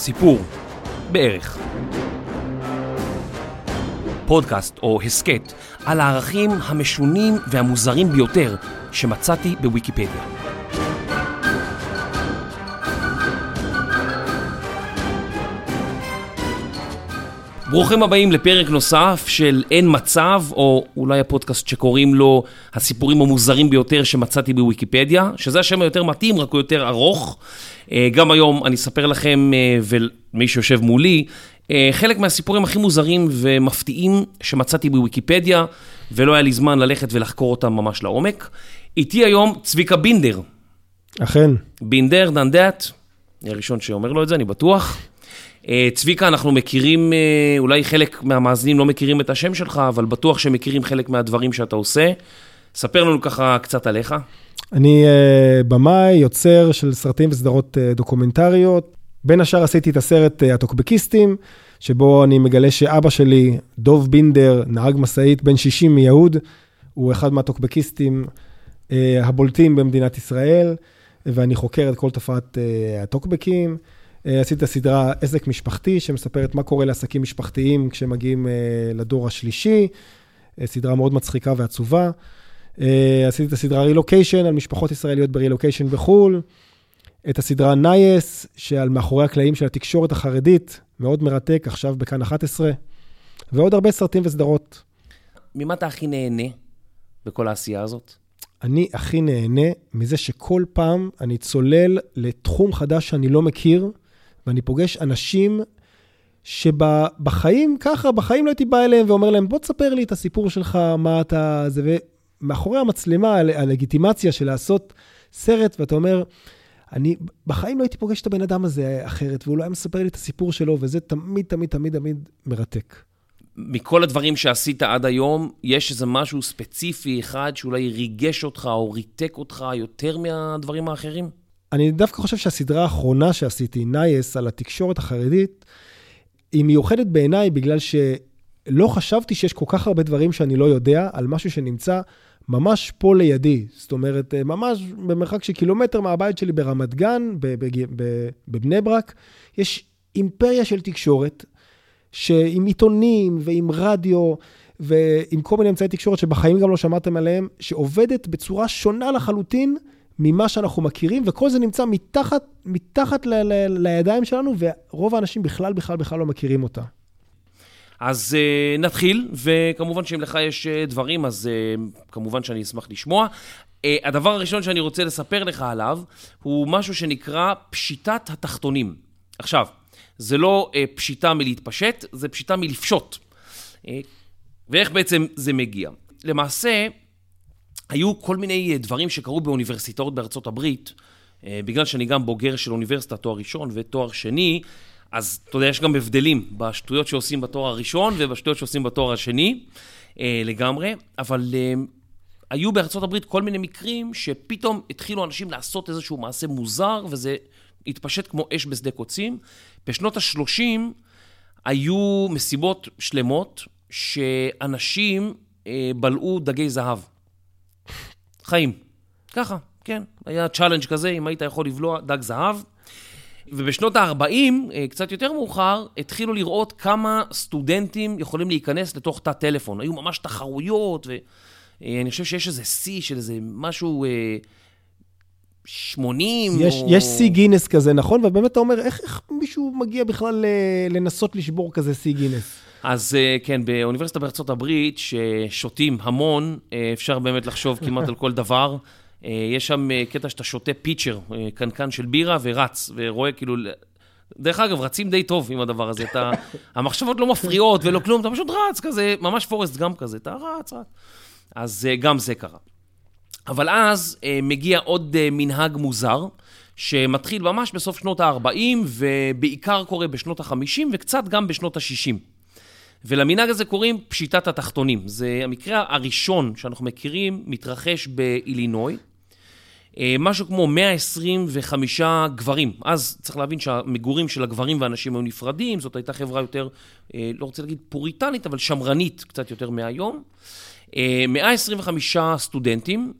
סיפור, בערך. פודקאסט או הסכת על הערכים המשונים והמוזרים ביותר שמצאתי בוויקיפדיה. ברוכים הבאים לפרק נוסף של אין מצב, או אולי הפודקאסט שקוראים לו הסיפורים המוזרים ביותר שמצאתי בוויקיפדיה, שזה השם היותר מתאים, רק הוא יותר ארוך. אה, גם היום אני אספר לכם, אה, ומי שיושב מולי, אה, חלק מהסיפורים הכי מוזרים ומפתיעים שמצאתי בוויקיפדיה, ולא היה לי זמן ללכת ולחקור אותם ממש לעומק. איתי היום צביקה בינדר. אכן. בינדר, דעת, אני הראשון שאומר לו את זה, אני בטוח. צביקה, אנחנו מכירים, אולי חלק מהמאזינים לא מכירים את השם שלך, אבל בטוח שמכירים חלק מהדברים שאתה עושה. ספר לנו ככה קצת עליך. אני uh, במאי, יוצר של סרטים וסדרות דוקומנטריות. בין השאר עשיתי את הסרט הטוקבקיסטים, שבו אני מגלה שאבא שלי, דוב בינדר, נהג משאית בן 60 מיהוד, הוא אחד מהטוקבקיסטים הבולטים במדינת ישראל, ואני חוקר את כל תופעת הטוקבקים. עשיתי את הסדרה עסק משפחתי, שמספרת מה קורה לעסקים משפחתיים כשמגיעים uh, לדור השלישי, אה, סדרה מאוד מצחיקה ועצובה. אה, עשיתי את הסדרה רילוקיישן על משפחות ישראליות ברילוקיישן בחו"ל, את הסדרה נייעס, שעל מאחורי הקלעים של התקשורת החרדית, מאוד מרתק, עכשיו בכאן 11, ועוד הרבה סרטים וסדרות. ממה אתה הכי נהנה בכל העשייה הזאת? אני הכי נהנה מזה שכל פעם אני צולל לתחום חדש שאני לא מכיר, ואני פוגש אנשים שבחיים, ככה, בחיים לא הייתי בא אליהם ואומר להם, בוא תספר לי את הסיפור שלך, מה אתה... זה, מאחורי המצלמה, הלגיטימציה של לעשות סרט, ואתה אומר, אני בחיים לא הייתי פוגש את הבן אדם הזה אחרת, והוא לא היה מספר לי את הסיפור שלו, וזה תמיד, תמיד, תמיד, תמיד מרתק. מכל הדברים שעשית עד היום, יש איזה משהו ספציפי אחד שאולי ריגש אותך או ריתק אותך יותר מהדברים האחרים? אני דווקא חושב שהסדרה האחרונה שעשיתי, נייס, על התקשורת החרדית, היא מיוחדת בעיניי בגלל שלא חשבתי שיש כל כך הרבה דברים שאני לא יודע על משהו שנמצא ממש פה לידי, זאת אומרת, אה, ממש במרחק של קילומטר מהבית שלי ברמת גן, בבני ברק, יש אימפריה של תקשורת, שעם עיתונים ועם רדיו ועם כל מיני אמצעי תקשורת שבחיים גם לא שמעתם עליהם, שעובדת בצורה שונה לחלוטין ממה שאנחנו מכירים, וכל זה נמצא מתחת, מתחת ל- ל- לידיים שלנו, ורוב האנשים בכלל, בכלל, בכלל לא מכירים אותה. אז uh, נתחיל, וכמובן שאם לך יש uh, דברים, אז uh, כמובן שאני אשמח לשמוע. Uh, הדבר הראשון שאני רוצה לספר לך עליו, הוא משהו שנקרא פשיטת התחתונים. עכשיו, זה לא uh, פשיטה מלהתפשט, זה פשיטה מלפשוט. Uh, ואיך בעצם זה מגיע? למעשה, היו כל מיני דברים שקרו באוניברסיטאות בארצות הברית, uh, בגלל שאני גם בוגר של אוניברסיטה, תואר ראשון ותואר שני, אז אתה יודע, יש גם הבדלים בשטויות שעושים בתואר הראשון ובשטויות שעושים בתואר השני אה, לגמרי, אבל אה, היו בארצות הברית כל מיני מקרים שפתאום התחילו אנשים לעשות איזשהו מעשה מוזר, וזה התפשט כמו אש בשדה קוצים. בשנות ה-30 היו מסיבות שלמות שאנשים אה, בלעו דגי זהב. חיים. ככה, כן. היה challenge כזה, אם היית יכול לבלוע דג זהב. ובשנות ה-40, אה, קצת יותר מאוחר, התחילו לראות כמה סטודנטים יכולים להיכנס לתוך תא טלפון. היו ממש תחרויות, ואני חושב שיש איזה שיא של איזה משהו... 80 יש, או... יש שיא גינס כזה, נכון? ובאמת אתה אומר, איך, איך מישהו מגיע בכלל לנסות לשבור כזה שיא גינס? אז אה, כן, באוניברסיטה בארצות הברית, ששותים המון, אה, אפשר באמת לחשוב כמעט על כל דבר. אה, יש שם קטע שאתה שותה פיצ'ר, קנקן של בירה, ורץ, ורואה כאילו... דרך אגב, רצים די טוב עם הדבר הזה. אתה, המחשבות לא מפריעות ולא כלום, אתה פשוט רץ כזה, ממש פורסט גם כזה, אתה רץ, רץ. אז גם זה קרה. אבל אז מגיע עוד מנהג מוזר, שמתחיל ממש בסוף שנות ה-40, ובעיקר קורה בשנות ה-50, וקצת גם בשנות ה-60. ולמנהג הזה קוראים פשיטת התחתונים. זה המקרה הראשון שאנחנו מכירים, מתרחש באילינוי. אה, משהו כמו 125 גברים. אז צריך להבין שהמגורים של הגברים והנשים היו נפרדים, זאת הייתה חברה יותר, אה, לא רוצה להגיד פוריטנית, אבל שמרנית קצת יותר מהיום. 125 אה, סטודנטים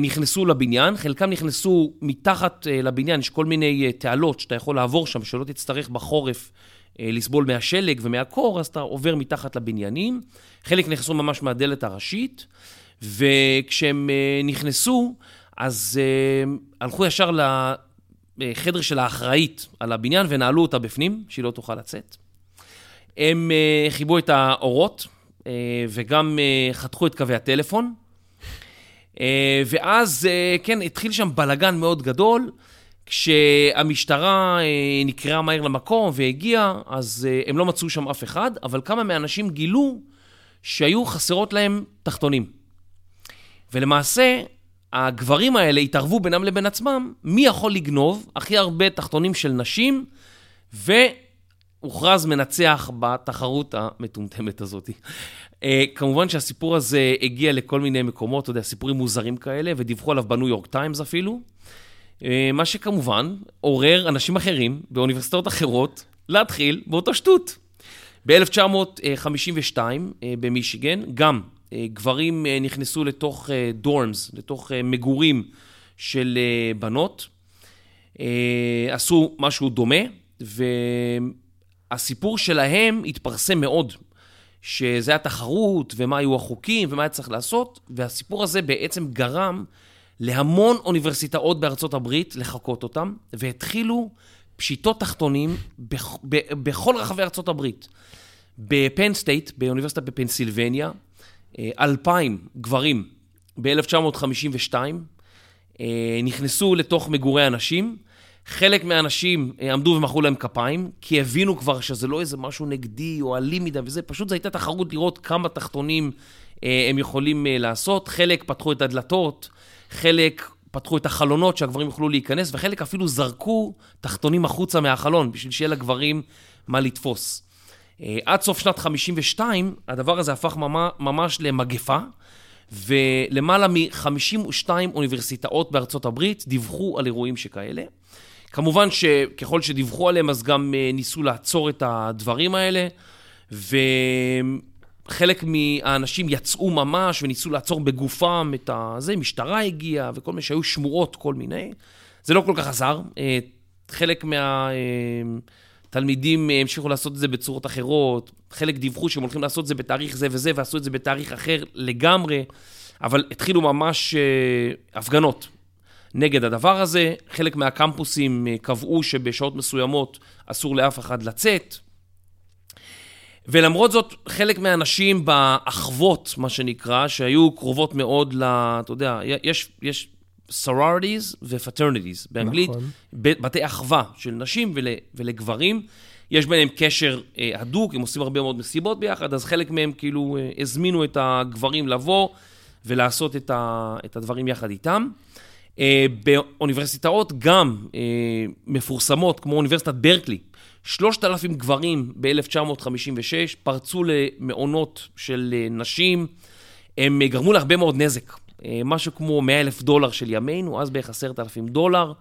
נכנסו לבניין, חלקם נכנסו מתחת לבניין, יש כל מיני תעלות שאתה יכול לעבור שם, שלא תצטרך בחורף לסבול מהשלג ומהקור, אז אתה עובר מתחת לבניינים. חלק נכנסו ממש מהדלת הראשית, וכשהם נכנסו, אז הלכו ישר לחדר של האחראית על הבניין ונעלו אותה בפנים, שהיא לא תוכל לצאת. הם חיבו את האורות וגם חתכו את קווי הטלפון. ואז, כן, התחיל שם בלגן מאוד גדול. כשהמשטרה נקראה מהר למקום והגיעה, אז הם לא מצאו שם אף אחד, אבל כמה מהאנשים גילו שהיו חסרות להם תחתונים. ולמעשה, הגברים האלה התערבו בינם לבין עצמם, מי יכול לגנוב הכי הרבה תחתונים של נשים, והוכרז מנצח בתחרות המטומטמת הזאת. כמובן שהסיפור הזה הגיע לכל מיני מקומות, אתה יודע, סיפורים מוזרים כאלה, ודיווחו עליו בניו יורק טיימס אפילו. מה שכמובן עורר אנשים אחרים באוניברסיטאות אחרות להתחיל באותו שטות. ב-1952 במישיגן, גם גברים נכנסו לתוך דורמס, לתוך מגורים של בנות, עשו משהו דומה, והסיפור שלהם התפרסם מאוד, שזה היה תחרות ומה היו החוקים ומה היה צריך לעשות, והסיפור הזה בעצם גרם להמון אוניברסיטאות בארצות הברית לחקות אותם, והתחילו פשיטות תחתונים בכל רחבי ארצות הברית. בפן סטייט, באוניברסיטה בפנסילבניה, אלפיים גברים ב-1952 נכנסו לתוך מגורי אנשים. חלק מהאנשים עמדו ומחאו להם כפיים, כי הבינו כבר שזה לא איזה משהו נגדי או אלים מדי וזה, פשוט זו הייתה תחרות לראות כמה תחתונים הם יכולים לעשות. חלק פתחו את הדלתות, חלק פתחו את החלונות שהגברים יוכלו להיכנס, וחלק אפילו זרקו תחתונים החוצה מהחלון, בשביל שיהיה לגברים מה לתפוס. עד סוף שנת 52, הדבר הזה הפך ממש למגפה, ולמעלה מ-52 אוניברסיטאות בארצות הברית דיווחו על אירועים שכאלה. כמובן שככל שדיווחו עליהם, אז גם ניסו לעצור את הדברים האלה, וחלק מהאנשים יצאו ממש וניסו לעצור בגופם את זה, משטרה הגיעה וכל מיני שהיו שמורות, כל מיני. זה לא כל כך עזר. חלק מה... תלמידים המשיכו לעשות את זה בצורות אחרות, חלק דיווחו שהם הולכים לעשות את זה בתאריך זה וזה, ועשו את זה בתאריך אחר לגמרי, אבל התחילו ממש הפגנות נגד הדבר הזה. חלק מהקמפוסים קבעו שבשעות מסוימות אסור לאף אחד לצאת. ולמרות זאת, חלק מהאנשים באחוות, מה שנקרא, שהיו קרובות מאוד ל... אתה יודע, יש... יש sororities ו-fraternities, באנגלית, נכון. בתי אחווה של נשים ול, ולגברים. יש ביניהם קשר אה, הדוק, הם עושים הרבה מאוד מסיבות ביחד, אז חלק מהם כאילו אה, הזמינו את הגברים לבוא ולעשות את, ה, את הדברים יחד איתם. אה, באוניברסיטאות גם אה, מפורסמות, כמו אוניברסיטת ברקלי, 3,000 גברים ב-1956 פרצו למעונות של אה, נשים, הם גרמו להרבה מאוד נזק. אה, משהו כמו 100 אלף דולר של ימינו, אז בערך 10,000 דולר.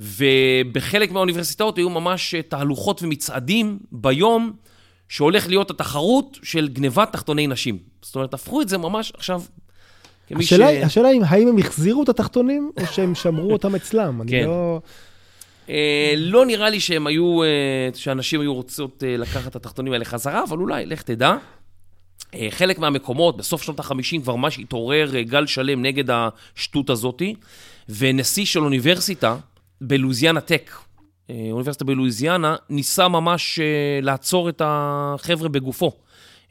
ובחלק מהאוניברסיטאות היו ממש אה, תהלוכות ומצעדים ביום שהולך להיות התחרות של גנבת תחתוני נשים. זאת אומרת, הפכו את זה ממש עכשיו השאלה, ש... השאלה היא, האם הם החזירו את התחתונים, או שהם שמרו אותם אצלם? כן. אני לא... אה, לא נראה לי שהם היו, אה, שאנשים היו רוצות אה, לקחת את התחתונים האלה חזרה, אבל אולי, לך תדע. חלק מהמקומות, בסוף שנות ה-50 כבר ממש התעורר גל שלם נגד השטות הזאתי, ונשיא של אוניברסיטה בלואיזיאנה טק, אוניברסיטה בלואיזיאנה, ניסה ממש לעצור את החבר'ה בגופו.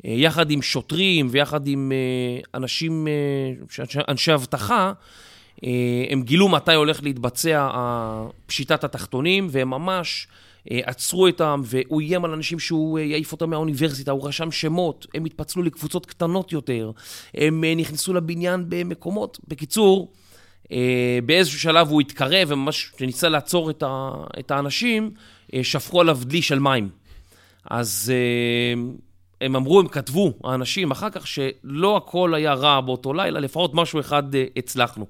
יחד עם שוטרים ויחד עם אנשים, אנשי אבטחה, הם גילו מתי הולך להתבצע פשיטת התחתונים, והם ממש עצרו אותם, והוא איים על אנשים שהוא יעיף אותם מהאוניברסיטה, הוא רשם שמות, הם התפצלו לקבוצות קטנות יותר, הם נכנסו לבניין במקומות. בקיצור, באיזשהו שלב הוא התקרב, וממש כשניסה לעצור את האנשים, שפכו עליו דלי של מים. אז הם אמרו, הם כתבו, האנשים, אחר כך, שלא הכל היה רע באותו לילה, לפחות משהו אחד הצלחנו.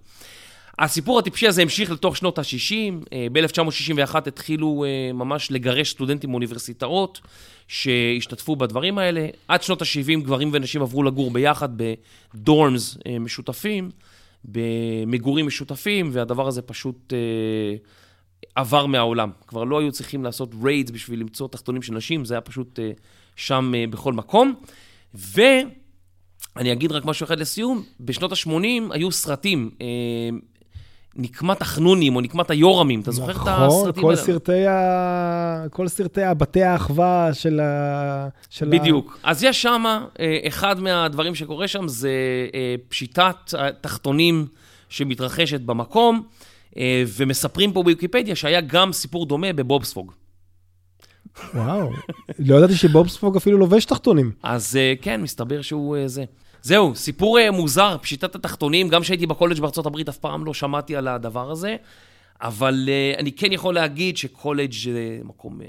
הסיפור הטיפשי הזה המשיך לתוך שנות ה-60, ב-1961 התחילו ממש לגרש סטודנטים מאוניברסיטאות שהשתתפו בדברים האלה. עד שנות ה-70 גברים ונשים עברו לגור ביחד בדורמס משותפים, במגורים משותפים, והדבר הזה פשוט אה, עבר מהעולם. כבר לא היו צריכים לעשות ריידס בשביל למצוא תחתונים של נשים, זה היה פשוט אה, שם אה, בכל מקום. ואני אגיד רק משהו אחד לסיום, בשנות ה-80 היו סרטים. אה, נקמת החנונים או נקמת היורמים, אתה זוכר את הסרטים נכון, האלה? ה... כל סרטי הבתי האחווה של ה... של ה- בדיוק. אז יש שם, אה, אחד מהדברים שקורה שם זה אה, פשיטת התחתונים שמתרחשת במקום, ומספרים פה בוויקיפדיה שהיה גם סיפור דומה בבובספוג. וואו, לא ידעתי שבובספוג אפילו לובש תחתונים. אז אה, כן, מסתבר שהוא אה, זה. זהו, סיפור אה, מוזר, פשיטת התחתונים, גם כשהייתי בקולג' בארצות הברית אף פעם לא שמעתי על הדבר הזה, אבל אני כן יכול להגיד שקולג' זה מקום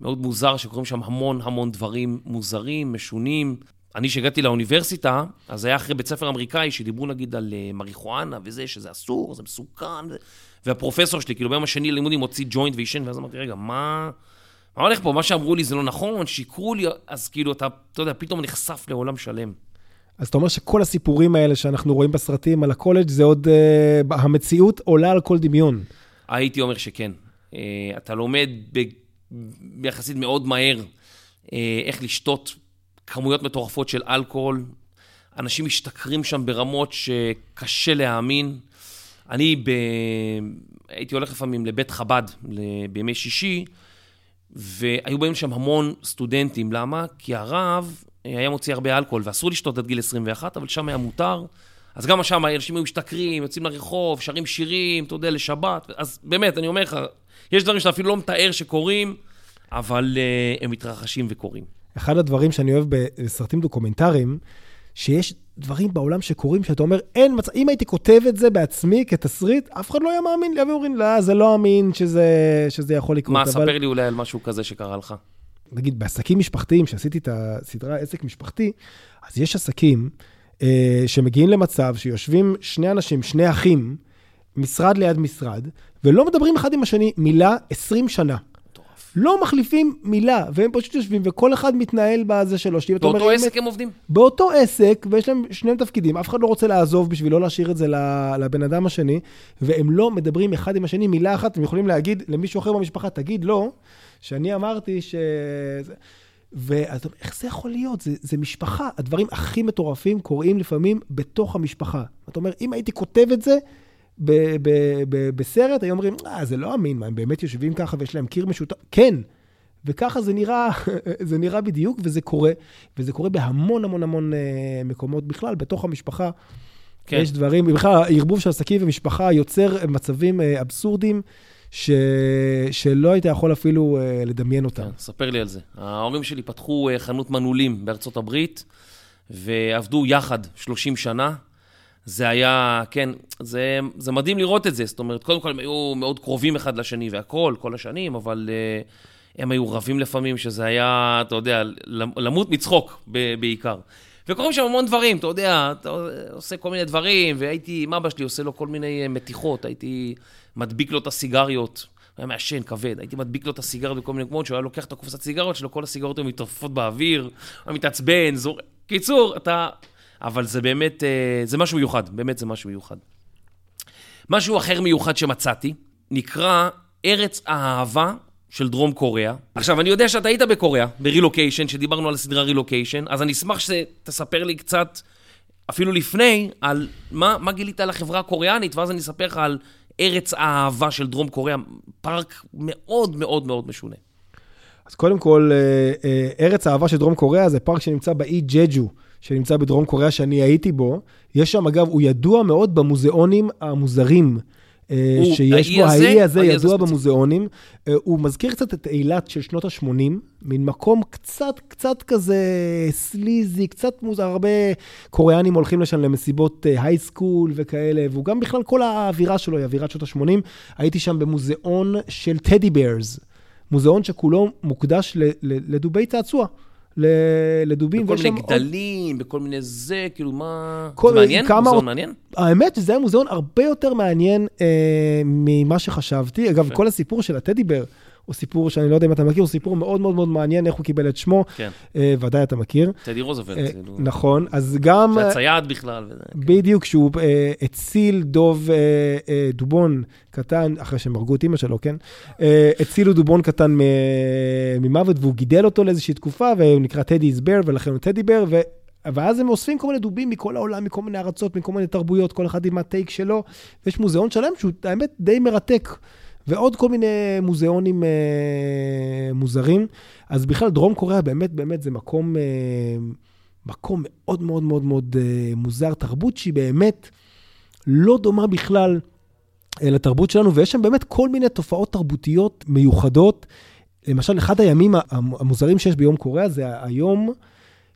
מאוד מוזר, שקורים שם המון המון דברים מוזרים, משונים. אני, כשהגעתי לאוניברסיטה, אז היה אחרי בית ספר אמריקאי שדיברו נגיד על מריחואנה וזה, שזה אסור, זה מסוכן. והפרופסור שלי, כאילו ביום השני ללימודים הוציא ג'וינט ועישן, ואז אמרתי, רגע, מה... מה הולך פה? מה שאמרו לי זה לא נכון, שיקרו לי, אז כאילו אתה, אתה יודע, פתאום נחשף לעולם שלם. אז אתה אומר שכל הסיפורים האלה שאנחנו רואים בסרטים על הקולג' זה עוד... uh, המציאות עולה על כל דמיון. הייתי אומר שכן. אה, אתה לומד ב- ביחסית מאוד מהר אה, איך לשתות כמויות מטורפות של אלכוהול. אנשים משתכרים שם ברמות שקשה להאמין. אני ב... הייתי הולך לפעמים לבית חב"ד ל- בימי שישי, והיו באים שם המון סטודנטים. למה? כי הרב אה, היה מוציא הרבה אלכוהול, ואסור לשתות עד גיל 21, אבל שם היה מותר. אז גם שם אנשים היו משתכרים, יוצאים לרחוב, שרים שירים, אתה יודע, לשבת. אז באמת, אני אומר לך, יש דברים שאתה אפילו לא מתאר שקורים, אבל uh, הם מתרחשים וקורים. אחד הדברים שאני אוהב בסרטים דוקומנטריים, שיש דברים בעולם שקורים, שאתה אומר, אין מצב, אם הייתי כותב את זה בעצמי כתסריט, אף אחד לא היה מאמין לי, היו אומרים, לא, זה לא אמין שזה, שזה יכול לקרות. מה, אבל, ספר לי אולי על משהו כזה שקרה לך. נגיד, בעסקים משפחתיים, כשעשיתי את הסדרה עסק משפחתי, אז יש עסקים אה, שמגיעים למצב שיושבים שני אנשים, שני אחים, משרד ליד משרד, ולא מדברים אחד עם השני מילה 20 שנה. לא מחליפים מילה, והם פשוט יושבים, וכל אחד מתנהל בזה שלו. אומר, באותו אם- עסק הם עובדים? באותו עסק, ויש להם שניהם תפקידים, אף אחד לא רוצה לעזוב בשביל לא להשאיר את זה לבן אדם השני, והם לא מדברים אחד עם השני מילה אחת, הם יכולים להגיד למישהו אחר במשפחה, תגיד לו, שאני אמרתי ש... ואתה אומר, איך זה יכול להיות? זה, זה משפחה. הדברים הכי מטורפים קורים לפעמים בתוך המשפחה. אתה אומר, אם הייתי כותב את זה ב- ב- ב- בסרט, היו אומרים, אה, זה לא אמין, מה, הם באמת יושבים ככה ויש להם קיר משותף? כן. וככה זה נראה, זה נראה בדיוק, וזה קורה. וזה קורה בהמון המון המון אה, מקומות בכלל, בתוך המשפחה. כן. יש דברים, בכלל, הערבוב של עסקים ומשפחה יוצר מצבים אה, אבסורדיים, ש... שלא היית יכול אפילו אה, לדמיין אותם. כן, ספר לי על זה. ההורים שלי פתחו אה, חנות מנעולים בארצות הברית, ועבדו יחד 30 שנה. זה היה, כן, זה, זה מדהים לראות את זה. זאת אומרת, קודם כל הם היו מאוד קרובים אחד לשני והכול, כל השנים, אבל uh, הם היו רבים לפעמים, שזה היה, אתה יודע, למות מצחוק ב- בעיקר. וקורים שם המון דברים, אתה יודע, אתה עושה כל מיני דברים, והייתי, עם אבא שלי עושה לו כל מיני אה, מתיחות, הייתי מדביק לו את הסיגריות. היה מעשן כבד, הייתי מדביק לו את הסיגריות בכל מיני מקומות, שהוא היה לוקח את הקופסת סיגריות שלו, כל הסיגריות היו מתעופפות באוויר, היה מתעצבן, זור... קיצור, אתה... אבל זה באמת, אה, זה משהו מיוחד, באמת זה משהו מיוחד. משהו אחר מיוחד שמצאתי, נקרא ארץ האהבה של דרום קוריאה. עכשיו, אני יודע שאתה היית בקוריאה, ברילוקיישן, שדיברנו על הסדרה רילוקיישן, אז אני אשמח שתספר לי קצת, אפילו לפני, על מה, מה גילית על החברה הקוריאנית, ואז אני אספר לך על ארץ האהבה של דרום קוריאה, פארק מאוד מאוד מאוד משונה. אז קודם כל, אה, אה, ארץ האהבה של דרום קוריאה זה פארק שנמצא באי ג'ג'ו, שנמצא בדרום קוריאה, שאני הייתי בו. יש שם, אגב, הוא ידוע מאוד במוזיאונים המוזרים. אה, שיש בו, הזה? האי הזה הזה ידוע ספציפית. במוזיאונים. אה, הוא מזכיר קצת את אילת של שנות ה-80, מין מקום קצת, קצת כזה סליזי, קצת מוזר, הרבה קוריאנים הולכים לשם למסיבות הייסקול וכאלה, והוא גם בכלל, כל האווירה שלו היא אווירת שנות ה-80. הייתי שם במוזיאון של טדי ברס, מוזיאון שכולו מוקדש לדובי צעצוע. לדובים. בכל מיני שם עוד- גדלים, בכל מיני זה, כאילו, מה... כל- זה מעניין? כמה מוזיאון מעניין? האמת שזה היה מוזיאון הרבה יותר מעניין אה, ממה שחשבתי. אגב. כל הסיפור של הטדי בר הוא סיפור שאני לא יודע אם אתה מכיר, הוא סיפור מאוד מאוד מאוד מעניין, איך הוא קיבל את שמו. כן. אה, ודאי אתה מכיר. טדי רוזוולט. אה. נכון, אז גם... שהיה צייד בכלל. וזה. בדיוק, שהוא אה, הציל דוב אה, אה, דובון קטן, אחרי שהם הרגו את אימא שלו, כן? אה, הצילו דובון קטן מ- ממוות, והוא גידל אותו לאיזושהי תקופה, והוא נקרא טדי בר, ולכן הוא טדי בר, ו... ואז הם אוספים כל מיני דובים מכל העולם, מכל מיני ארצות, מכל מיני תרבויות, כל אחד עם הטייק שלו, ויש מוזיאון שלם שהוא, האמת, די מרתק. ועוד כל מיני מוזיאונים אה, מוזרים. אז בכלל, דרום קוריאה באמת, באמת זה מקום, אה, מקום מאוד מאוד מאוד מאוד אה, מוזר, תרבות שהיא באמת לא דומה בכלל אה, לתרבות שלנו, ויש שם באמת כל מיני תופעות תרבותיות מיוחדות. למשל, אחד הימים המוזרים שיש ביום קוריאה זה היום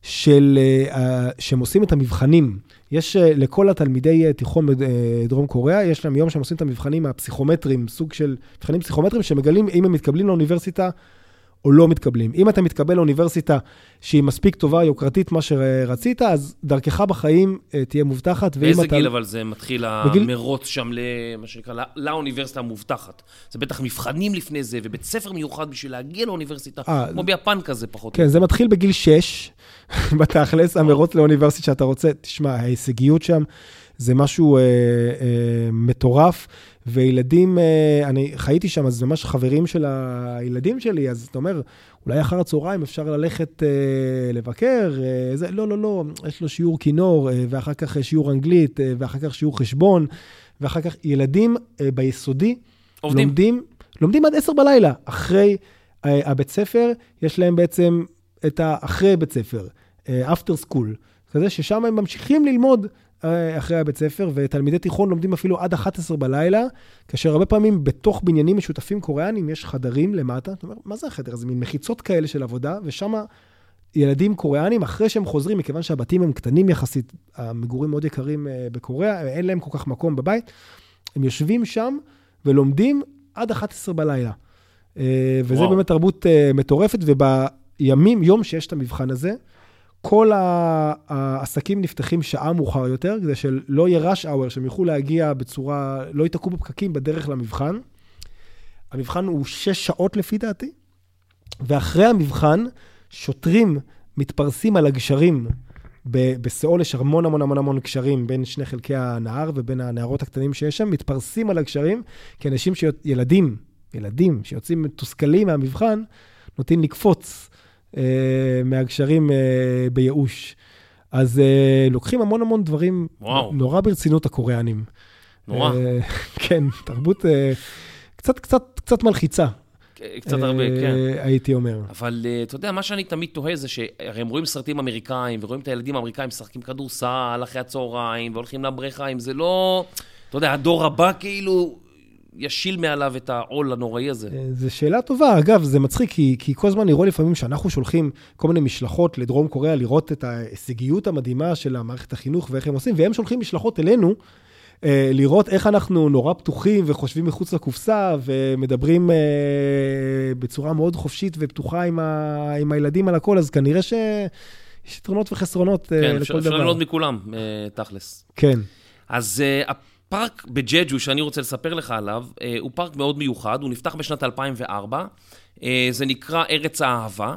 של, אה, שהם עושים את המבחנים. יש אה, לכל התלמידי תיכון בדרום קוריאה, יש להם יום שהם עושים את המבחנים הפסיכומטריים, סוג של מבחנים פסיכומטריים שמגלים אם הם מתקבלים לאוניברסיטה או לא מתקבלים. אם אתה מתקבל לאוניברסיטה שהיא מספיק טובה, יוקרתית, מה שרצית, אז דרכך בחיים אה, תהיה מובטחת. באיזה אתה... גיל אבל זה מתחיל בגיל- המרוץ שם, למה שנקרא, לא- לאוניברסיטה המובטחת? זה בטח מבחנים לפני זה, ובית ספר מיוחד בשביל להגיע לאוניברסיטה, אה, כמו ביפן כזה פחות. או כן, זה מתחיל בגיל 6, בתכלס, המרוץ לאוניברסיטה שאתה רוצה. תשמע, ההישגיות שם זה משהו אה, אה, מטורף, וילדים, אה, אני חייתי שם, אז ממש חברים של הילדים שלי, אז אתה אומר, אולי אחר הצהריים אפשר ללכת אה, לבקר, אה, זה, לא, לא, לא, יש לו שיעור כינור, אה, ואחר כך שיעור אנגלית, אה, ואחר כך שיעור חשבון, ואחר כך ילדים אה, ביסודי, עובדים. לומדים, לומדים עד עשר בלילה. אחרי אה, הבית ספר, יש להם בעצם את האחרי בית ספר, אה, after school, כזה ששם הם ממשיכים ללמוד אה, אחרי הבית ספר, ותלמידי תיכון לומדים אפילו עד 11 בלילה, כאשר הרבה פעמים בתוך בניינים משותפים קוריאנים יש חדרים למטה. אתה אומר, מה זה החדר? זה מין מחיצות כאלה של עבודה, ושם ילדים קוריאנים, אחרי שהם חוזרים, מכיוון שהבתים הם קטנים יחסית, המגורים מאוד יקרים אה, בקוריאה, אין להם כל כך מקום בבית, הם יושבים שם ולומדים עד 11 בלילה. אה, וזה וואו. באמת תרבות אה, מטורפת, ובימים, יום שיש את המבחן הזה, כל העסקים נפתחים שעה מאוחר יותר, כדי שלא יהיה rush hour, שהם יוכלו להגיע בצורה, לא ייתקעו בפקקים בדרך למבחן. המבחן הוא שש שעות לפי דעתי, ואחרי המבחן, שוטרים מתפרסים על הגשרים. ב- בסיאול יש המון המון המון המון גשרים בין שני חלקי הנהר ובין הנהרות הקטנים שיש שם, מתפרסים על הגשרים, כי אנשים, ש... ילדים, ילדים שיוצאים מתוסכלים מהמבחן, נוטים לקפוץ מהגשרים אה, בייאוש. אז אה, לוקחים המון המון דברים וואו. נורא ברצינות הקוריאנים. נורא. אה, כן, תרבות אה, קצת, קצת, קצת מלחיצה. קצת הרבה, אה, כן. הייתי אומר. אבל אה, אתה יודע, מה שאני תמיד תוהה זה שהרי הם רואים סרטים אמריקאים, ורואים את הילדים האמריקאים משחקים כדורסל אחרי הצהריים, והולכים לבריכה, אם זה לא, אתה יודע, הדור הבא כאילו ישיל מעליו את העול הנוראי הזה. אה, זו שאלה טובה. אגב, זה מצחיק, כי, כי כל הזמן אני רואה לפעמים שאנחנו שולחים כל מיני משלחות לדרום קוריאה לראות את ההישגיות המדהימה של המערכת החינוך ואיך הם עושים, והם שולחים משלחות אלינו. אה, לראות איך אנחנו נורא פתוחים וחושבים מחוץ לקופסה ומדברים אה, בצורה מאוד חופשית ופתוחה עם, ה, עם הילדים על הכל, אז כנראה שיש יתרונות וחסרונות כן, לכל אפשר אפשר דבר. ללמוד מכולם, תכלס. כן. אז הפארק בג'ג'ו שאני רוצה לספר לך עליו, uh, הוא פארק מאוד מיוחד, הוא נפתח בשנת 2004, uh, זה נקרא ארץ האהבה,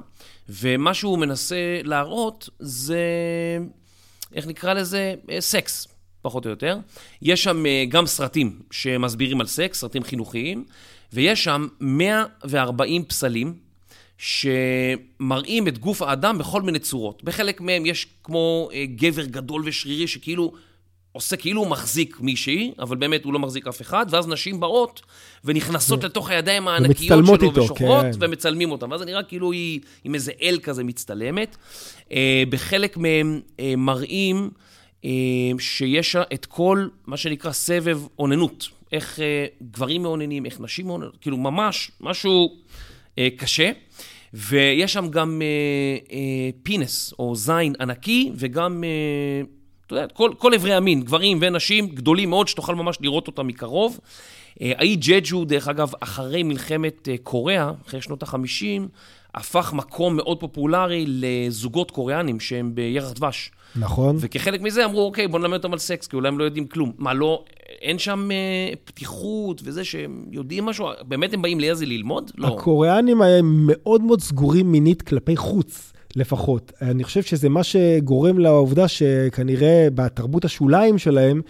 ומה שהוא מנסה להראות זה, איך נקרא לזה? Uh, סקס, פחות או יותר. יש שם גם סרטים שמסבירים על סקס, סרטים חינוכיים, ויש שם 140 פסלים. שמראים את גוף האדם בכל מיני צורות. בחלק מהם יש כמו אה, גבר גדול ושרירי שכאילו עושה כאילו הוא מחזיק מישהי, אבל באמת הוא לא מחזיק אף אחד, ואז נשים באות ונכנסות לתוך הידיים הענקיות שלו איתו, ושוכרות כן. ומצלמים אותם. ואז זה נראה כאילו היא עם איזה אל כזה מצטלמת. אה, בחלק מהם אה, מראים אה, שיש את כל מה שנקרא סבב אוננות. איך אה, גברים מאוננים, איך נשים מאוננות, כאילו ממש משהו אה, קשה. ויש שם גם אה, אה, פינס, או זין ענקי, וגם, אה, אתה יודע, כל, כל אברי המין, גברים ונשים גדולים מאוד, שתוכל ממש לראות אותם מקרוב. אה, האי ג'ג'ו, דרך אגב, אחרי מלחמת אה, קוריאה, אחרי שנות ה-50, הפך מקום מאוד פופולרי לזוגות קוריאנים שהם בירח דבש. נכון. וכחלק מזה אמרו, אוקיי, בוא נלמד אותם על סקס, כי אולי הם לא יודעים כלום. מה, לא, אין שם אה, פתיחות וזה שהם יודעים משהו? באמת הם באים לאיזה ללמוד? לא. הקוריאנים הם מאוד מאוד סגורים מינית כלפי חוץ, לפחות. אני חושב שזה מה שגורם לעובדה שכנראה בתרבות השוליים שלהם,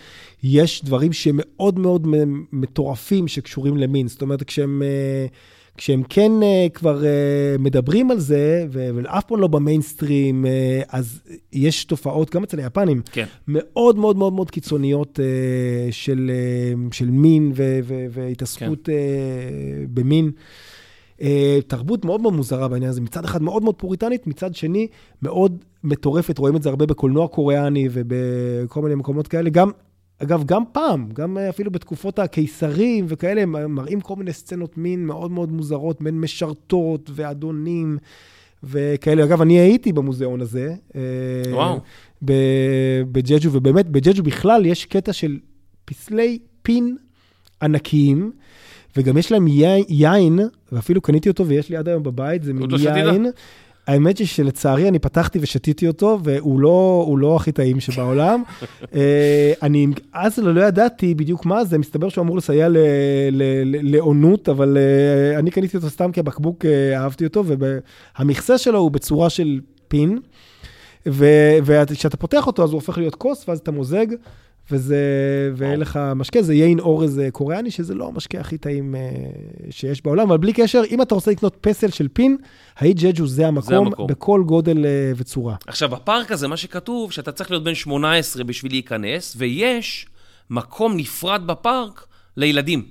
יש דברים שמאוד מאוד מטורפים שקשורים למין. זאת אומרת, כשהם... אה, כשהם כן uh, כבר uh, מדברים על זה, ואף פעם לא במיינסטרים, uh, אז יש תופעות, גם אצל היפנים, כן. מאוד מאוד מאוד מאוד קיצוניות uh, של, uh, של מין והתעסקות כן. uh, במין. Uh, תרבות מאוד מאוד מוזרה בעניין הזה, מצד אחד מאוד מאוד פוריטנית, מצד שני מאוד מטורפת, רואים את זה הרבה בקולנוע קוריאני ובכל מיני מקומות כאלה, גם אגב, גם פעם, גם אפילו בתקופות הקיסרים וכאלה, הם מראים כל מיני סצנות מין מאוד מאוד מוזרות בין משרתות ואדונים וכאלה. אגב, אני הייתי במוזיאון הזה. אה, וואו. בג'ג'ו, ובאמת, בג'ג'ו בכלל יש קטע של פסלי פין ענקיים. וגם יש להם יין, ואפילו קניתי אותו ויש לי עד היום בבית, זה מין יין. האמת היא שלצערי אני פתחתי ושתיתי אותו, והוא לא, לא הכי טעים שבעולם. אה, אני אז לא ידעתי בדיוק מה זה, מסתבר שהוא אמור לסייע לעונות, אבל אה, אני קניתי אותו סתם כי הבקבוק, אה, אהבתי אותו, והמכסה שלו הוא בצורה של פין, וכשאתה פותח אותו אז הוא הופך להיות כוס, ואז אתה מוזג. וזה, ואין לך משקה, זה יין אורז קוריאני, שזה לא המשקה הכי טעים אה, שיש בעולם, אבל בלי קשר, אם אתה רוצה לקנות פסל של פין, האי ג'ג'ו זה המקום, זה המקום, בכל גודל אה, וצורה. עכשיו, בפארק הזה, מה שכתוב, שאתה צריך להיות בן 18 בשביל להיכנס, ויש מקום נפרד בפארק לילדים.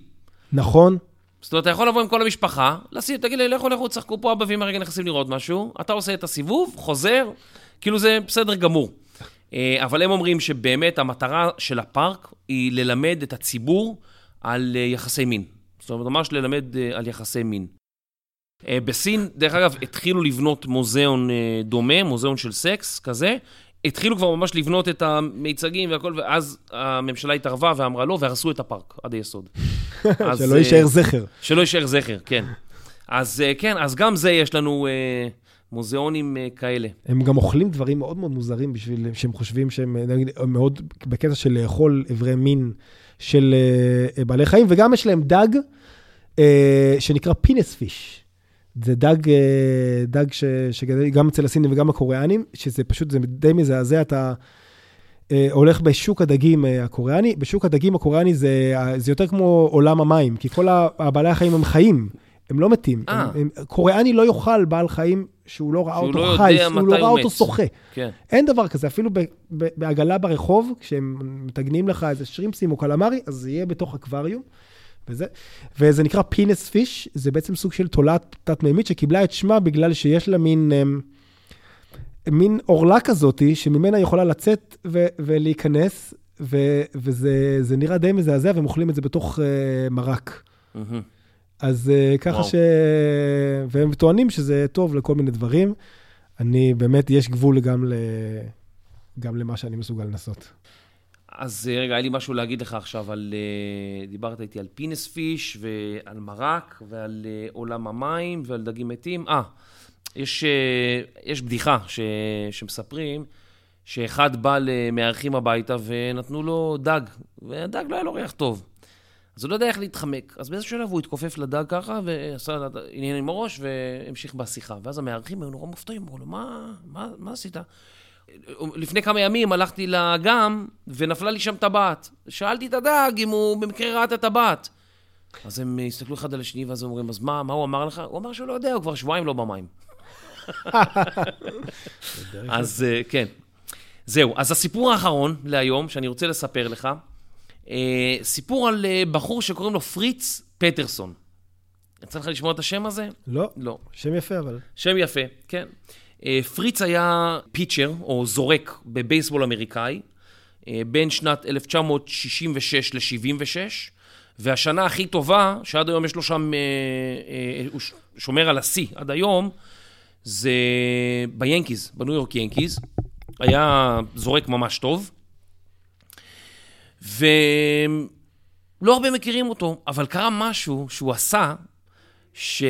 נכון. זאת אומרת, אתה יכול לבוא עם כל המשפחה, לשים, תגיד לי, לכו, לכו, תשחקו פה, אבא ואמא רגע נכנסים לראות משהו, אתה עושה את הסיבוב, חוזר, כאילו זה בסדר גמור. אה, אבל הם אומרים שבאמת המטרה של הפארק היא ללמד את הציבור על אה, יחסי מין. זאת אומרת, ממש ללמד אה, על יחסי מין. בסין, דרך אגב, התחילו לבנות מוזיאון דומה, מוזיאון של סקס כזה. התחילו כבר ממש לבנות את המיצגים והכל, ואז הממשלה התערבה ואמרה לא, והרסו את הפארק עד היסוד. שלא יישאר זכר. שלא יישאר זכר, כן. אז כן, אז גם זה יש לנו... מוזיאונים אה, כאלה. הם גם אוכלים דברים מאוד מאוד מוזרים בשביל שהם חושבים שהם אה, נגיד, מאוד בקטע של לאכול איברי מין של בעלי חיים, וגם יש להם דג שנקרא פינס פיש. זה דג, דג שגדל גם אצל הסינים וגם הקוריאנים, שזה פשוט, זה די מזעזע, אתה... הולך בשוק הדגים הקוריאני, בשוק הדגים הקוריאני זה, זה יותר כמו עולם המים, כי כל הבעלי החיים הם חיים. הם לא מתים. הם, הם, קוריאני לא יאכל בעל חיים שהוא לא ראה אותו לא חי, שהוא לא ראה אותו שוחה. כן. אין דבר כזה, אפילו בעגלה ברחוב, כשהם מתגנים לך איזה שרימפסים או קלמרי, אז זה יהיה בתוך אקווריום. וזה, וזה נקרא פינס פיש, זה בעצם סוג של תולעת תת-מימית שקיבלה את שמה בגלל שיש לה מין, אמ, מין עורלה כזאתי, שממנה יכולה לצאת ו- ולהיכנס, ו- וזה נראה די מזעזע, והם אוכלים את זה בתוך uh, מרק. Mm-hmm. אז uh, ככה וואו. ש... והם טוענים שזה טוב לכל מיני דברים. אני, באמת, יש גבול גם, ל... גם למה שאני מסוגל לנסות. אז אה, רגע, היה לי משהו להגיד לך עכשיו על... Uh, דיברת איתי על פינס פיש ועל מרק ועל עולם המים ועל דגים מתים. אה, יש, יש בדיחה ש... שמספרים שאחד בא למארחים הביתה ונתנו לו דג, והדג לא היה לו ריח טוב. אז הוא לא יודע איך להתחמק. אז באיזשהו שלב הוא התכופף לדג ככה, ועשה עניין עם הראש, והמשיך בשיחה. ואז המארחים היו נורא מופתעים, אמרו לו, מה, מה, מה עשית? לפני כמה ימים הלכתי לאגם, ונפלה לי שם טבעת. שאלתי את הדג אם הוא במקרה ראה את הטבעת. אז הם הסתכלו אחד על השני, ואז הם אומרים, אז מה, מה הוא אמר לך? הוא אמר שהוא לא יודע, הוא כבר שבועיים לא במים. אז אה, כן. זהו, אז הסיפור האחרון להיום, שאני רוצה לספר לך, סיפור על אה, בחור שקוראים לו פריץ פטרסון. יצא לך לשמוע את השם הזה? לא. לא. שם יפה, אבל. שם יפה, כן. אה, פריץ היה פיצ'ר, או זורק, בבייסבול אמריקאי, בין שנת 1966 ל-76, והשנה הכי טובה, שעד היום יש לו שם, הוא שומר על השיא עד היום, זה ביאנקיז, בניו יורק יאנקיז. היה זורק ממש טוב. ולא הרבה מכירים אותו, אבל קרה משהו שהוא עשה, ש...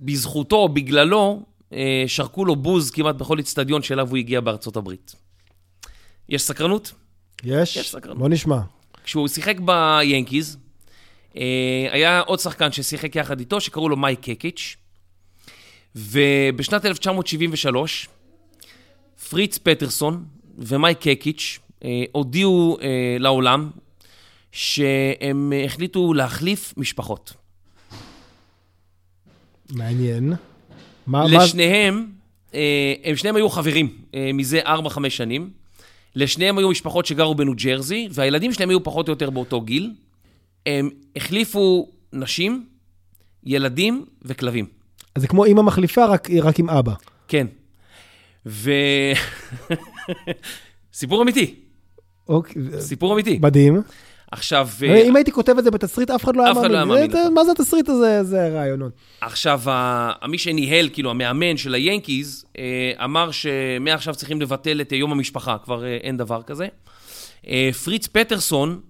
בזכותו או בגללו, אה, שרקו לו בוז כמעט בכל אצטדיון שאליו הוא הגיע בארצות הברית. יש סקרנות? יש? יש סקרנות. בוא נשמע. כשהוא שיחק ביאנקיז, אה, היה עוד שחקן ששיחק יחד איתו, שקראו לו מייק קקיץ', ובשנת 1973, פריץ פטרסון ומייק קקיץ' הודיעו אה, לעולם שהם אה, החליטו להחליף משפחות. מעניין. מה. לשניהם, אה, הם שניהם היו חברים אה, מזה 4-5 שנים. לשניהם היו משפחות שגרו בניו ג'רזי, והילדים שלהם היו פחות או יותר באותו גיל. הם החליפו נשים, ילדים וכלבים. אז זה כמו אימא מחליפה, רק, רק עם אבא. כן. ו... סיפור אמיתי, אוקיי, סיפור אמיתי. מדהים. עכשיו, אה, אם הייתי כותב את זה בתסריט, אף אחד לא היה אף אחד לא היה מאמין. מאמין לך. מה זה התסריט הזה? זה רעיונות. עכשיו, מי שניהל, כאילו, המאמן של היאנקיז, אה, אמר שמעכשיו צריכים לבטל את אה, יום המשפחה, כבר אין דבר כזה. פריץ פטרסון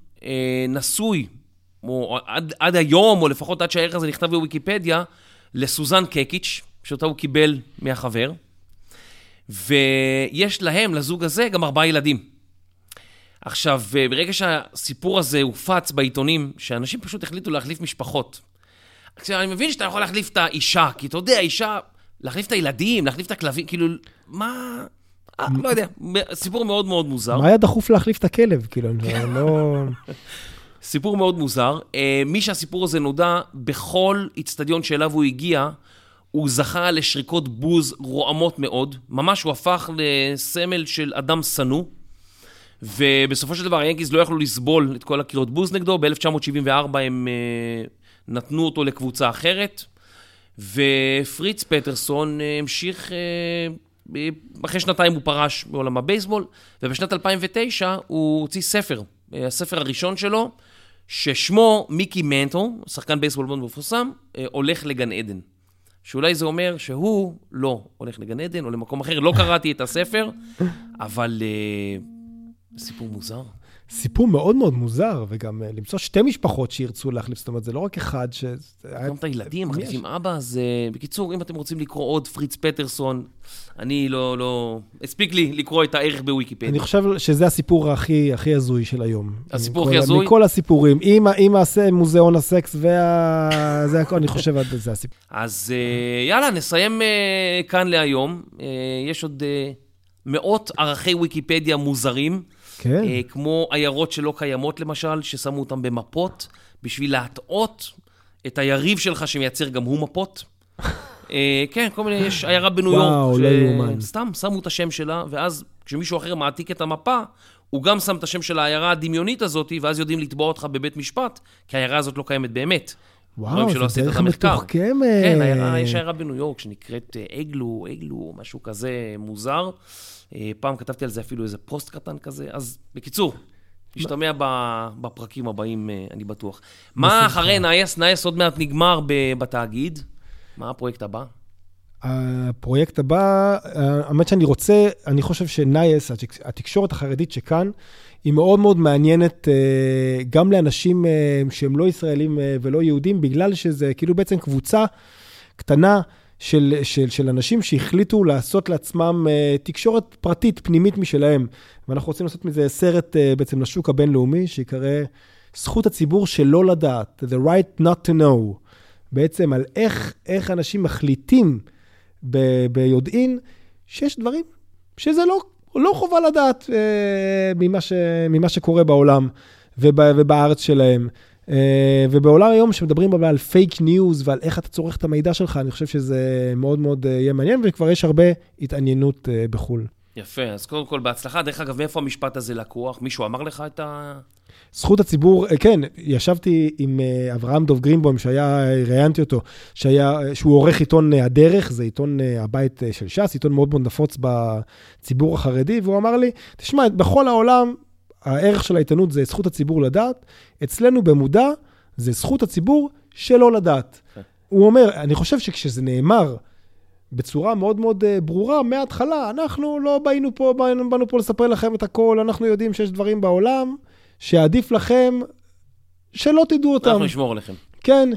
נשוי, או עד, עד היום, או לפחות עד שהערך הזה נכתב בוויקיפדיה, לסוזן קקיץ', שאותה הוא קיבל מהחבר. ויש להם, לזוג הזה, גם ארבעה ילדים. עכשיו, אה, ברגע שהסיפור הזה הופץ בעיתונים, שאנשים פשוט החליטו להחליף משפחות. עכשיו, אני מבין שאתה יכול להחליף את האישה, כי אתה יודע, אישה, להחליף את הילדים, להחליף את הכלבים, כאילו, מה... אה, לא יודע, סיפור מאוד מאוד מוזר. מה היה דחוף להחליף את הכלב? כאילו, אני לא... סיפור מאוד מוזר. אה, מי שהסיפור הזה נודע, בכל איצטדיון שאליו הוא הגיע, הוא זכה לשריקות בוז רועמות מאוד. ממש הוא הפך לסמל של אדם שנוא. ובסופו של דבר היאנקיז לא יכלו לסבול את כל הקריאות בוז נגדו. ב-1974 הם אה, נתנו אותו לקבוצה אחרת. ופריץ פטרסון אה, המשיך, אה, אחרי שנתיים הוא פרש בעולם הבייסבול, ובשנת 2009 הוא הוציא ספר, אה, הספר הראשון שלו, ששמו מיקי מנטו, שחקן בייסבול מאוד מפורסם, אה, הולך לגן עדן. שאולי זה אומר שהוא לא הולך לגן עדן או למקום אחר. לא קראתי את הספר, אבל אה, סיפור מוזר. סיפור מאוד מאוד מוזר, וגם אה, למצוא שתי משפחות שירצו להחליף, זאת אומרת, זה לא רק אחד ש... גם את הילדים, מחליפים אבא, אז אה, בקיצור, אם אתם רוצים לקרוא עוד פריץ פטרסון, אני לא, לא... הספיק לי לקרוא את הערך בוויקיפדיה. אני חושב שזה הסיפור הכי, הכי הזוי של היום. הסיפור הכי הזוי? מכל הסיפורים. עם, מוזיאון הסקס וה... זה הכל, אני חושב, זה הסיפור. אז אה, יאללה, נסיים אה, כאן להיום. אה, יש עוד אה, מאות ערכי ויקיפדיה מוזרים, כן. אה, כמו עיירות שלא קיימות למשל, ששמו אותם במפות, בשביל להטעות את היריב שלך שמייצר גם הוא מפות. אה, כן, כל מיני, יש עיירה בניו יורק, וואו, לא יאומן. סתם שמו את השם שלה, ואז כשמישהו אחר מעתיק את המפה, הוא גם שם את השם של העיירה הדמיונית הזאת, ואז יודעים לתבוע אותך בבית משפט, כי העיירה הזאת לא קיימת באמת. וואו, זה דרך. מתוחכמת. כן, יש עיירה בניו יורק שנקראת אה, אגלו, אגלו, משהו כזה מוזר. אה, פעם כתבתי על זה אפילו איזה פוסט קטן כזה, אז בקיצור, נשתמע בפרקים הבאים, אה, אני בטוח. מה אחרי נייעס? נייעס עוד מעט נגמר בתאגיד. מה הפרויקט הבא? הפרויקט הבא, אה, האמת שאני רוצה, אני חושב שנייעס, התק- התקשורת החרדית שכאן, היא מאוד מאוד מעניינת אה, גם לאנשים אה, שהם לא ישראלים ולא יהודים, בגלל שזה כאילו בעצם קבוצה קטנה של, של, של אנשים שהחליטו לעשות לעצמם תקשורת פרטית, פנימית משלהם. ואנחנו רוצים לעשות מזה סרט בעצם לשוק הבינלאומי, שיקרא זכות הציבור שלא לדעת, The right not to know. בעצם על איך, איך אנשים מחליטים ב- ביודעין שיש דברים שזה לא, לא חובה לדעת אה, ממה, ש, ממה שקורה בעולם וב, ובארץ שלהם. אה, ובעולם היום שמדברים על פייק ניוז ועל איך אתה צורך את המידע שלך, אני חושב שזה מאוד מאוד אה, יהיה מעניין, וכבר יש הרבה התעניינות אה, בחו"ל. יפה, אז קודם כל בהצלחה. דרך אגב, מאיפה המשפט הזה לקוח? מישהו אמר לך את ה... זכות הציבור, אה, כן, ישבתי עם אה, אברהם דוב גרינבוים, שהיה, אה, ראיינתי אותו, שהיה, שהוא עורך עיתון הדרך, זה עיתון הבית של ש"ס, עיתון מאוד מאוד נפוץ בציבור החרדי, והוא אמר לי, תשמע, בכל העולם, הערך של העיתונות זה זכות הציבור לדעת, אצלנו במודע זה זכות הציבור שלא לדעת. כן. הוא אומר, אני חושב שכשזה נאמר בצורה מאוד מאוד ברורה מההתחלה, אנחנו לא באנו פה, באנו, באנו פה לספר לכם את הכל, אנחנו יודעים שיש דברים בעולם שעדיף לכם שלא תדעו אותם. אנחנו נשמור עליכם. כן,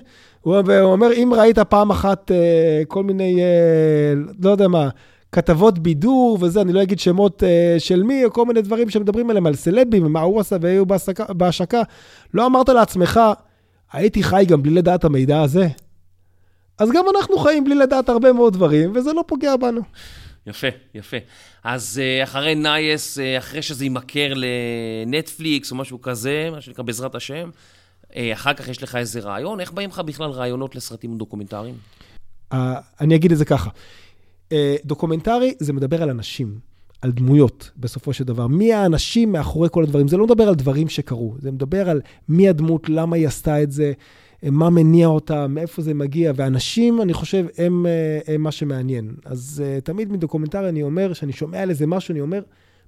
הוא, הוא אומר, אם ראית פעם אחת אה, כל מיני, אה, לא יודע מה, כתבות בידור וזה, אני לא אגיד שמות אה, של מי, או כל מיני דברים שמדברים עליהם, על סלבים, ומה הוא עשה והיו בהשקה, לא אמרת לעצמך, הייתי חי גם בלי לדעת המידע הזה? אז גם אנחנו חיים בלי לדעת הרבה מאוד דברים, וזה לא פוגע בנו. יפה, יפה. אז אה, אחרי נייעס, אה, אחרי שזה יימכר לנטפליקס או משהו כזה, מה שנקרא בעזרת השם, אה, אחר כך יש לך איזה רעיון, איך באים לך בכלל רעיונות לסרטים דוקומנטריים? אה, אני אגיד את זה ככה. אה, דוקומנטרי זה מדבר על אנשים, על דמויות, בסופו של דבר. מי האנשים מאחורי כל הדברים? זה לא מדבר על דברים שקרו, זה מדבר על מי הדמות, למה היא עשתה את זה. מה מניע אותה, מאיפה זה מגיע, ואנשים, אני חושב, הם, אה, הם מה שמעניין. אז uh, תמיד מדוקומנטרי אני אומר, כשאני שומע על איזה משהו, אני אומר,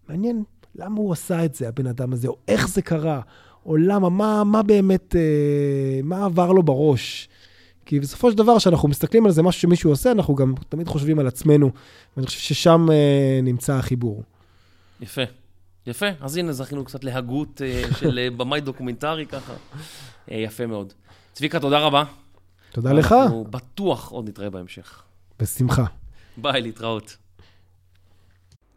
מעניין למה הוא עשה את זה, הבן אדם הזה, או איך זה קרה, או למה, מה, מה באמת, uh, מה עבר לו בראש. כי בסופו של דבר, כשאנחנו מסתכלים על זה, משהו שמישהו עושה, אנחנו גם תמיד חושבים על עצמנו, ואני חושב ששם נמצא החיבור. יפה. יפה, אז הנה זכינו קצת להגות של במאי דוקומנטרי ככה. יפה מאוד. צביקה, תודה רבה. תודה לך. אנחנו בטוח עוד נתראה בהמשך. בשמחה. ביי, להתראות.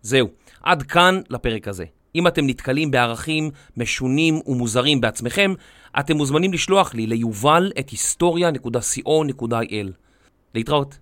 זהו, עד כאן לפרק הזה. אם אתם נתקלים בערכים משונים ומוזרים בעצמכם, אתם מוזמנים לשלוח לי ליובל at היסטוריה.co.il. להתראות.